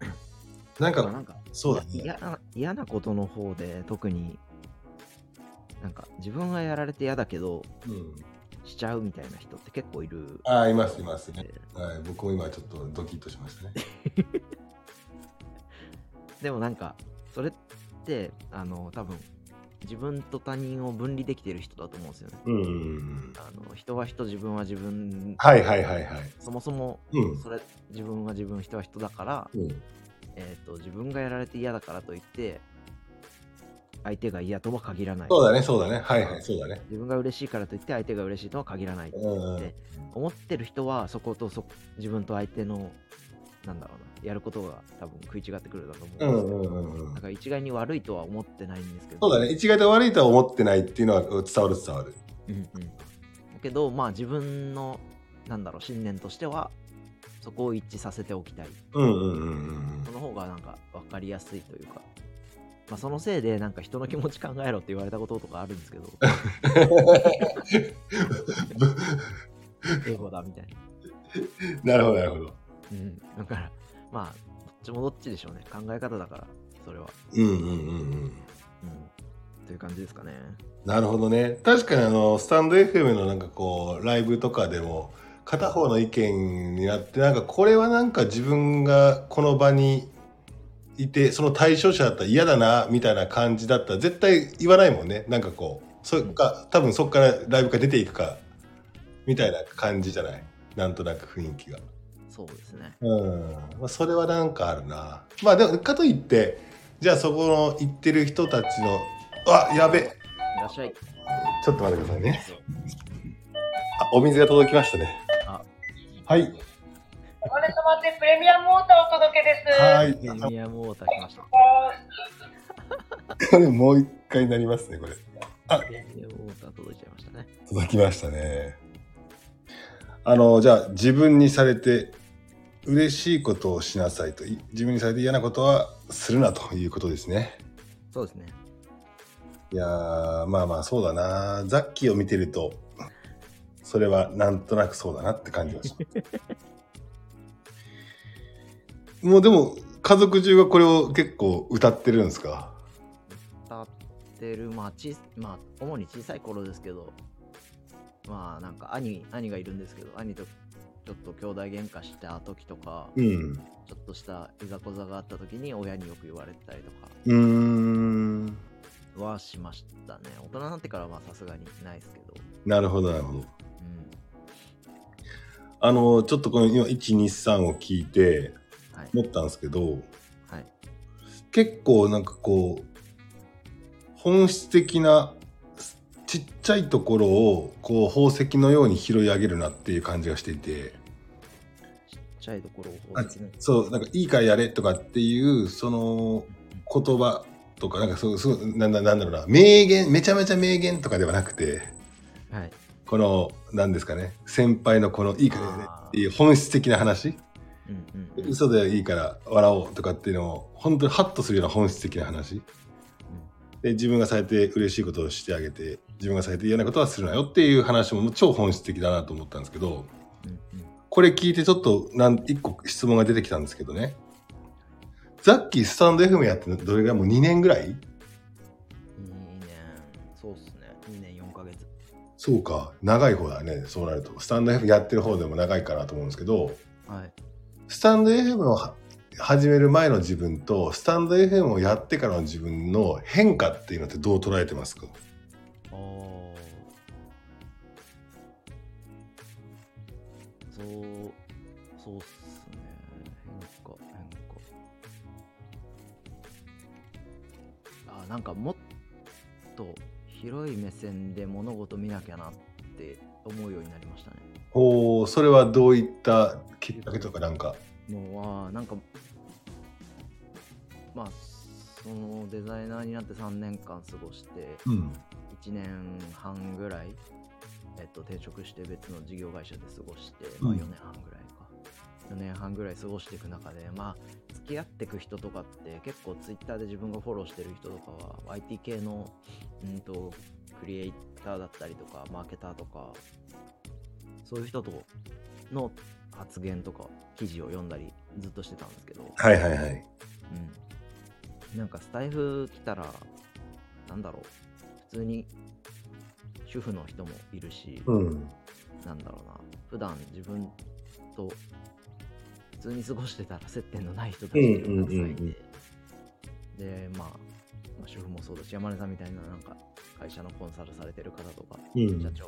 なんか、まあなんかそうだね。嫌な嫌なことの方で特になんか自分がやられて嫌だけどうん。しちゃうみたいな人って結構いるああ、います、いますね。ではい、僕も今ちょっとドキッとしましたね。でもなんかそれってあの多分自分と他人を分離できてる人だと思うんですよねうんうんうん。あの人は人自分は自分はいはいはいはい。そもそもうん。それ自分は自分人は人だから、うん、えー、と自分がやられて嫌だからといって相手が嫌とは限らないそうだね、そうだね。はいはい、そうだね。自分が嬉しいからといって相手が嬉しいとは限らないうんうんで思ってる人はそことそ自分と相手のなんだろうなやることが多分食い違ってくるだと思ううんですけど、んうんうんうんだ。から一概に悪いとは思ってないんですけどそうだね。一概と悪いとは思ってないっていうのは伝わる伝わる。うんうん、だけどまあ自分のなんだろう信念としてはそこを一致させておきたいうんうんうんうんその方がなんか分かりやすいというか、まあ、そのせいでなんか人の気持ち考えろって言われたこととかあるんですけど 英語だみたいな、なるほど、なるほど。うん、だからまあどっちもどっちでしょうね考え方だからそれは、うんうんうんうん。うん、という感じですかねなるほどね。確かにあの、スタンド FM のなんかこう、ライブとかでも、片方の意見になって、なんかこれはなんか自分がこの場にいて、その対象者だったら嫌だな、みたいな感じだったら絶対言わないもんね。なんかこう、そっか、多分そっからライブから出ていくか、みたいな感じじゃない？なんとなく雰囲気が。そうですねうん。まあ、それはなんかあるな。まあでも、かといって、じゃあそこの行ってる人たちの、あ、やべ。いらっしゃいちょっと待ってくださいね。あ、お水が届きましたね。あはい。お金様ってプレミアムウォーターお届けです。はい。プレミアムウォーター来ました これもう一回になりますね、これ。プレミアムウォーター届いちゃいましたね届きましたね。あの、じゃあ自分にされて嬉しいことをしなさいと、い自分にされて嫌なことはするなということですね。そうですねいやー、まあまあそうだな。ザッキーを見てると、それはなんとなくそうだなって感じました。もうでも、家族中がこれを結構歌ってるんですか？歌ってるまあちまあ主に小さい頃ですけどまあなんか兄兄がいるんですけど兄とちょっと兄弟喧嘩した時とか、うん。ちょっとしたいざこざがあった時に親によく言われたりとかうーん。はしましたね大人になってからはさすがにないですけどなるほど、なるほど。うんあの、ちょっとこの今、1、2、3を聞いてはい思ったんですけど、はい結構なんかこう、本質的なちっちゃいところをこう宝石のように拾い上げるなっていう感じがしていて、ちっちゃいところをあ法律ねそう、なんかいいからやれとかっていう、その言葉とか、なんかそう、そうなんだなんだろうな、名言、めちゃめちゃ名言とかではなくて、はい。この、なんですかね、先輩のこのいいからやれっていう本質的な話、うんうんうん。嘘でいいから笑おうとかっていうのを、本当にハッとするような本質的な話。で、自分がされて嬉しいことをしてあげて、自分がされて嫌なことはするなよっていう話も超本質的だなと思ったんですけど、これ聞いてちょっとなん一個質問が出てきたんですけどね。ザッキースタンド FM やってどれぐらい？もう2年ぐらい？2年そうっすね2年4ヶ月そうか。長い方だね。そうなると。スタンド FM やってる方でも長いかなと思うんですけど、はいスタンド FM をは始める前の自分と、スタンド FM をやってからの自分の変化っていうのってどう捉えてますか？あーそうそうっすね変化変化あなんかもっと広い目線で物事見なきゃなって思うようになりましたねおーそれはどういったきっかけとかなんか？もうはなんかまあそのデザイナーになって3年間過ごしてうん。1年半ぐらい、えっと、転職して別の事業会社で過ごして、まあ、うん4年半ぐらいか。4年半ぐらい過ごしていく中で、まあ、付き合っていく人とかって結構 Twitter で自分がフォローしてる人とかは IT 系の、うんと、クリエイターだったりとか、マーケターとか、そういう人との発言とか記事を読んだりずっとしてたんですけど、はいはいはい。うん。なんかスタイフ来たら、なんだろう、普通に主婦の人もいるし、うん。なんだろうな、普段自分と普通に過ごしてたら接点のない人たちがたくさんいて、うんうんうんうん。で、まあ、まあ、主婦もそうだし、山根さんみたいななんか会社のコンサルされてる方とか、うん。社長、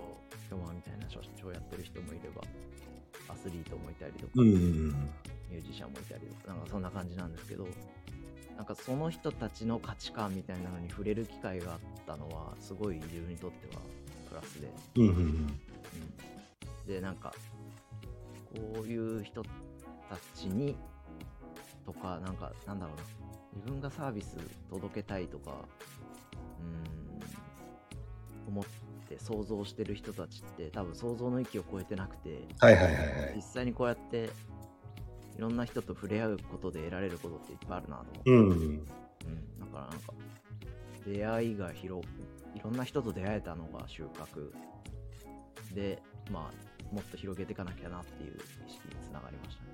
今日はみたいな社長やってる人もいれば、アスリートもいたりとか、うんうん。ミュージシャンもいたりとか、なんかそんな感じなんですけど、なんかその人たちの価値観みたいなのに触れる機会があったのは、すごい自分にとってはプラスで、うん。うんで、なんか、こういう人たちに、とか、なんか、なんだろうな、自分がサービス届けたいとか、うーん、思って想像してる人たちって、多分想像の域を超えてなくて、はいはいはいはい。実際にこうやって、いろんな人と触れ合うことで得られることっていっぱいあるなと思って、うん。うん、だからなんか、出会いが広いろんな人と出会えたのが収穫で、まあ、もっと広げていかなきゃなっていう意識につながりましたね。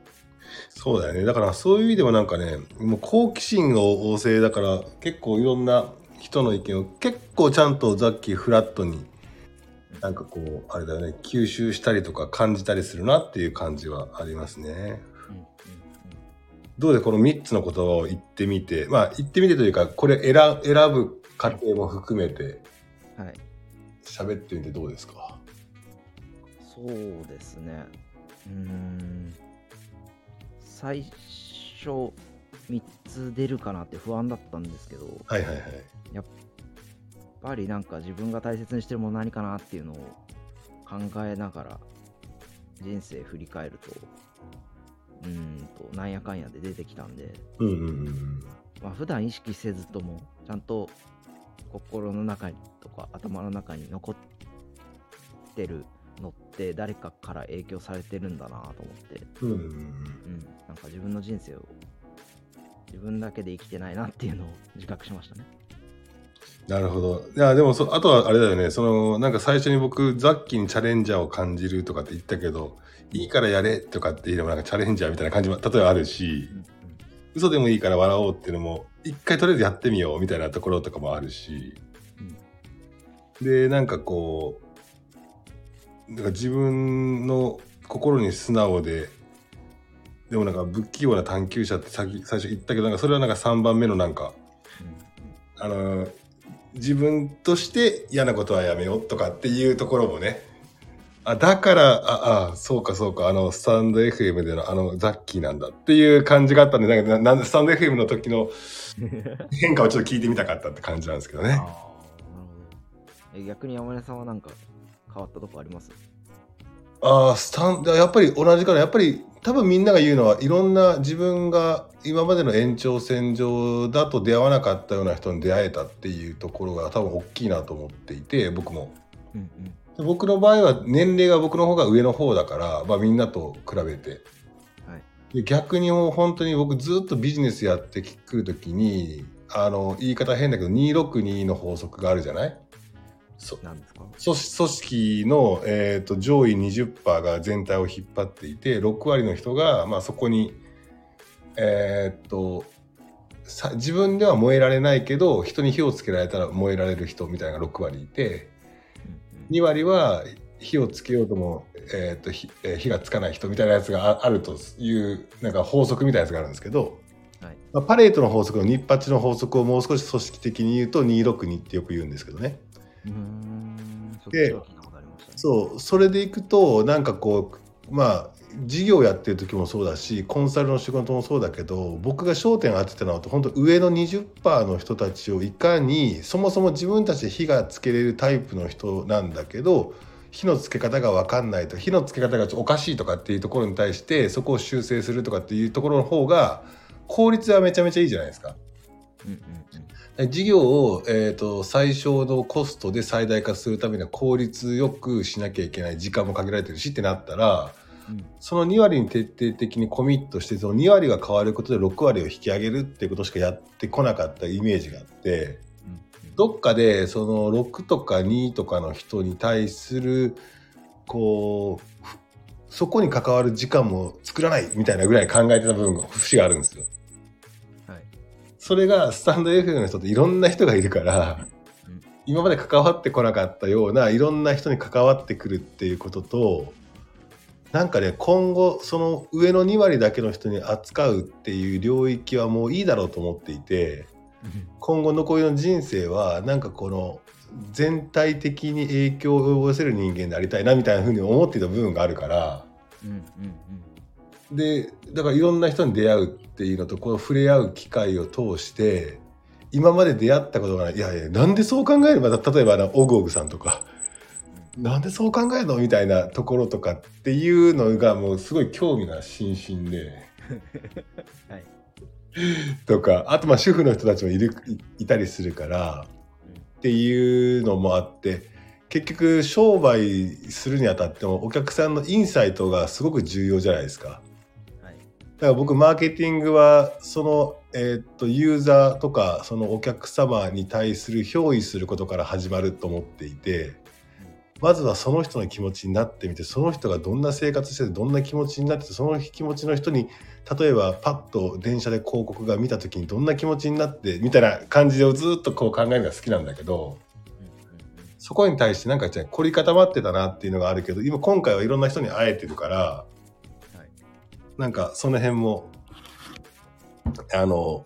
そうだよね。だからそういう意味でもなんかね、もう好奇心が旺盛だから、結構いろんな人の意見を結構ちゃんとザッキーフラットに、なんかこう、あれだよね、吸収したりとか感じたりするなっていう感じはありますね。どうでこの3つの言葉を言ってみて、まあ言ってみてというか、これ選選ぶ過程も含めてうん。はい。喋ってみてどうですか？そうですね。うーん。最初、3つ出るかなって不安だったんですけど、はいはいはい。やっぱりなんか自分が大切にしてるもの何かなっていうのを考えながら人生振り返ると、うーんと、なんやかんやで出てきたんで、うんうんうんまあ普段意識せずとも、ちゃんと心の中にとか頭の中に残ってるのって誰かから影響されてるんだなと思って、うん。うんうんうんうん、なんか自分の人生を自分だけで生きてないなっていうのを自覚しましたね。なるほど。いや、でもそ、あとはあれだよね、その、なんか最初に僕、ザッキーにチャレンジャーを感じるとかって言ったけど、いいからやれとかって言えばなんかチャレンジャーみたいな感じも、例えばあるしう、ん嘘でもいいから笑おうっていうのも、一回とりあえずやってみようみたいなところとかもあるし、で、なんかこう、なんか自分の心に素直で、でもなんか不器用な探求者って先最初言ったけど、なんかそれはなんか3番目のなんか、あの、自分として嫌なことはやめようとかっていうところもね、あ、だから、あ、あ、そうかそうか、あの、スタンド FM でのあのザッキーなんだっていう感じがあったんで、なんかななんでスタンド FM の時の 変化をちょっと聞いてみたかったって感じなんですけどね。ああ、なるほど。え逆に山根さんはなんか変わったとこあります？ああ、スタンド、やっぱり同じかな。やっぱり多分みんなが言うのは、いろんな自分が今までの延長線上だと出会わなかったような人に出会えたっていうところが多分大きいなと思っていて、僕も。うんうん。僕の場合は年齢が僕の方が上の方だから、まあみんなと比べて。はい。で逆にもう本当に僕ずっとビジネスやってくるときに、あの、言い方変だけど、262の法則があるじゃない？そなんですか？組織の、えー、と上位20%が全体を引っ張っていて6割の人が、まあ、そこに、えー、とさ自分では燃えられないけど人に火をつけられたら燃えられる人みたいなのが6割いてうんうん。2割は火をつけようとも、えー、と火えー火がつかない人みたいなやつがああるというなんか法則みたいなやつがあるんですけど、はい。まあ、パレートの法則の日八の法則をもう少し組織的に言うと262ってよく言うんですけどね。うーん、そっで。そうそれでいくとなんかこうまあ事業やってる時もそうだしコンサルの仕事もそうだけど僕が焦点当てたのは本当上の20%の人たちをいかにそもそも自分たちで火がつけれるタイプの人なんだけど火のつけ方が分かんないと火のつけ方がちょっとおかしいとかっていうところに対してそこを修正するとかっていうところの方が効率はめちゃめちゃいいじゃないですか。うんうん事業を、えー、と最小のコストで最大化するためには効率よくしなきゃいけない時間も限られてるしってなったらうんその2割に徹底的にコミットしてその2割が変わることで6割を引き上げるっていうことしかやってこなかったイメージがあってうんどっかでその6とか2とかの人に対するこうふそこに関わる時間も作らないみたいなぐらい考えてた部分が節があるんですよ。はいそれがスタンド FM の人っていろんな人がいるから、うん。今まで関わってこなかったようないろんな人に関わってくるっていうこととなんかね今後その上の2割だけの人に扱うっていう領域はもういいだろうと思っていて今後残りの人生はなんかこの全体的に影響を及ぼせる人間でありたいなみたいなふうに思っていた部分があるから。うんうん。でだからいろんな人に出会うっていうのとこの触れ合う機会を通して今まで出会ったことがない。いやいやなんでそう考えれば例えばあのオグオグさんとかなんでそう考えるの？みたいなところとかっていうのがもうすごい興味が津々で。はい。とかあとまあ主婦の人たちもいるいいたりするからっていうのもあって結局商売するにあたってもお客さんのインサイトがすごく重要じゃないですか。だから僕マーケティングはその、えーっとユーザーとかそのお客様に対する憑依することから始まると思っていてまずはその人の気持ちになってみてその人がどんな生活しててどんな気持ちになっててその気持ちの人に例えばパッと電車で広告が見た時にどんな気持ちになってみたいな感じをずっとこう考えるのが好きなんだけどそこに対してなんか凝り固まってたなっていうのがあるけど今今回はいろんな人に会えてるから。はいなんかその辺もあの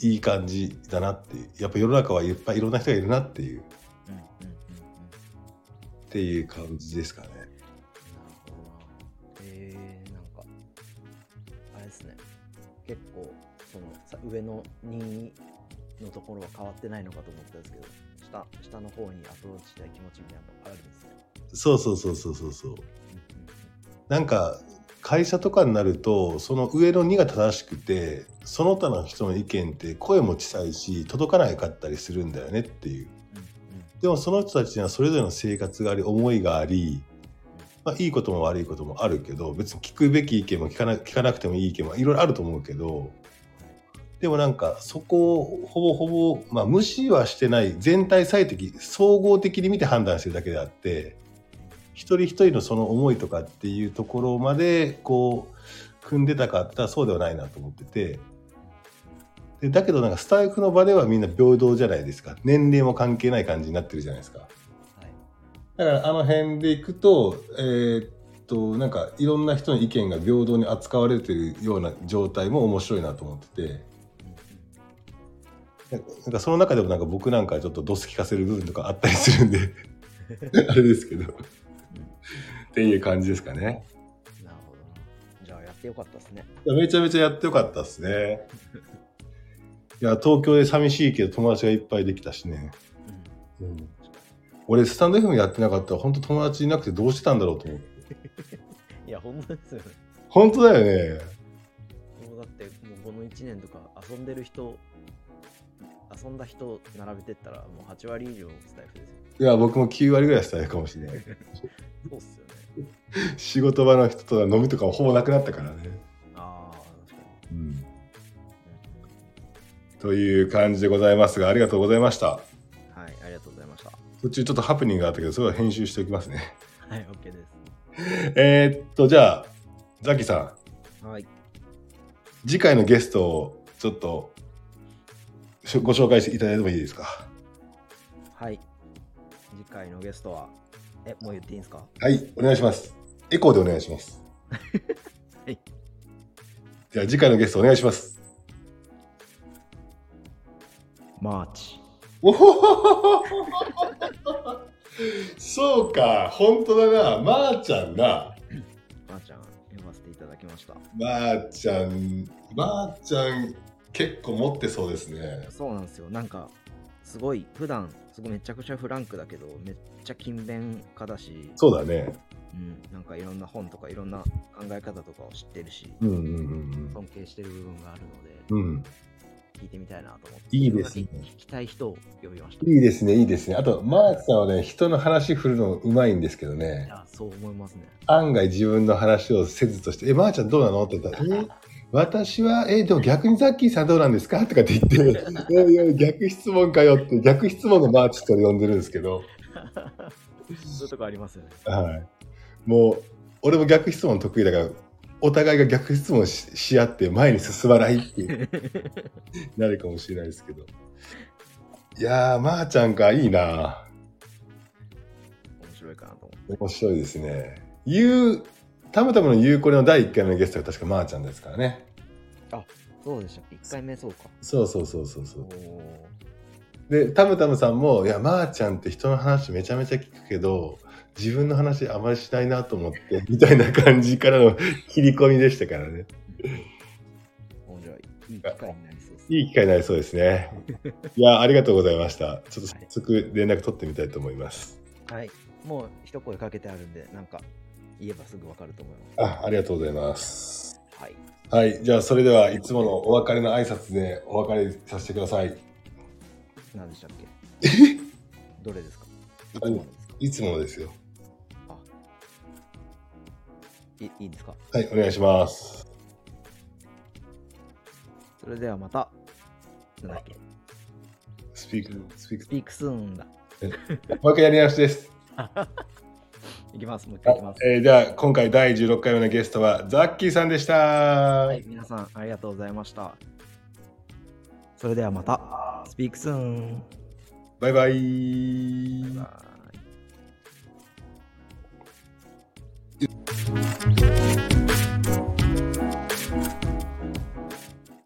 いい感じだなっていうやっぱ世の中はいっぱいいろんな人がいるなっていううんうんうんうんっていう感じですかね。なるほどな。えー、なんか、あれですね。結構、そのさ上の2のところは変わってないのかと思ったんですけど、下下の方にアプローチしたい気持ちみたいなのがあるんですね。そうそうそうそうそうそう。うんうんなんか会社とかになるとその上の2が正しくてその他の人の意見って声も小さいし届かないかったりするんだよねっていう。でもその人たちにはそれぞれの生活があり思いがあり、まあ、いいことも悪いこともあるけど別に聞くべき意見も聞かな聞かなくてもいい意見もいろいろあると思うけどでもなんかそこをほぼほぼ、まあ、無視はしてない全体最適総合的に見て判断してるだけであって一人一人のその思いとかっていうところまでこう組んでたかったらそうではないなと思ってて。でだけどなんかスタイフの場ではみんな平等じゃないですか。年齢も関係ない感じになってるじゃないですか。はい。だからあの辺でいくと、えーっと、なんかいろんな人の意見が平等に扱われてるような状態も面白いなと思ってて、なんかなんかその中でもなんか僕なんかちょっとドス聞かせる部分とかあったりするんで、あれですけど、っていう感じですかね。なるほどな。じゃあやってよかったですね。めちゃめちゃやってよかったですね。いや、東京で寂しいけど友達がいっぱいできたしね。うんうん、俺、スタンド FM やってなかったら本当友達いなくてどうしてたんだろうと思って。いや、本当ですよね。本当だよね。もうだって、もうこの1年とか遊んでる人、遊んだ人並べてったら、もう8割以上スタイフですよ。いや、僕も9割ぐらいしたいかもしれない。そうっすよね。仕事場の人とは飲みとかもほぼなくなったからね。ああ、確かうん。に。うんという感じでございますが、ありがとうございました。はい、ありがとうございました。途中ちょっとハプニングがあったけど、それは編集しておきますね。はい、OK です。えーっと、じゃあ、ザキさん、はい。次回のゲストをちょっとご紹介していただいてもいいですか？はい。次回のゲストは、え、もう言っていいんですか？はい、お願いします。エコーでお願いします。はい。じゃあ次回のゲストお願いします。マーチ。おほほほほそうか、本当だな、まー、ちゃんな。マーちゃん、読ませていただきました。まー、ちゃん、まー、ちゃん、結構持ってそうですね。そうなんですよ。なんか、すごい、普段、すごいめちゃくちゃフランクだけど、めっちゃ勤勉家だし、そうだね。うん、なんかいろんな本とかいろんな考え方とかを知ってるし、うんうんうん尊敬してる部分があるので、うん。うん。聞いてみたいなと思って。いいですね聞きたい人を呼びました。いいですね、いいですね。あと、マーチさんはね、人の話振るのうまいんですけどいね、や、そう思いますね。案外自分の話をせずとして、え、マーちゃんどうなの？って言ったら、え、私は、え、でも逆にザッキーさんどうなんですか？とかって言って、いやいや、逆質問かよって、逆質問のマーチと呼んでるんですけど、そういうとこありますよね。はい。もう、俺も逆質問得意だから、お互いが逆質問しし合って前に進まないっていうなるかもしれないですけど。いやー、まー、ちゃんか、いいな面白いかなと思って。面白いですね。ゆう、たむたむのゆうこれの第1回目のゲストが確かまーちゃんですからね。そうでしたっけ ?1 回目そうか。そうそうそうそうそおう。ーで、たむたむさんも、いや、まーちゃんって人の話めちゃめちゃ聞くけど、自分の話あまりしないなと思って、みたいな感じからの切り込みでしたからね。面白い。いい機会になりそうです。いい機会になりそうですね。いや、ありがとうございました。ちょっと早速連絡取ってみたいと思います。はい。もう一声かけてあるんで、なんか言えばすぐわかると思います。あ、ありがとうございます。はい。はい、じゃあそれではいつものお別れの挨拶でお別れさせてください。何でしたっけ？どれですか？いつものですよ。あいいいですか？はい、お願いします。それではまた、なんだっけ？スピーク、スピークス。ピークスーンだ。もう一回やり直しです。いきます。もう一回いきます。えー、じゃあ、今回第16回目のゲストはザッキーさんでした。はい、皆さんありがとうございました。それではまた。スピークスーン。バイバイ。バイバイ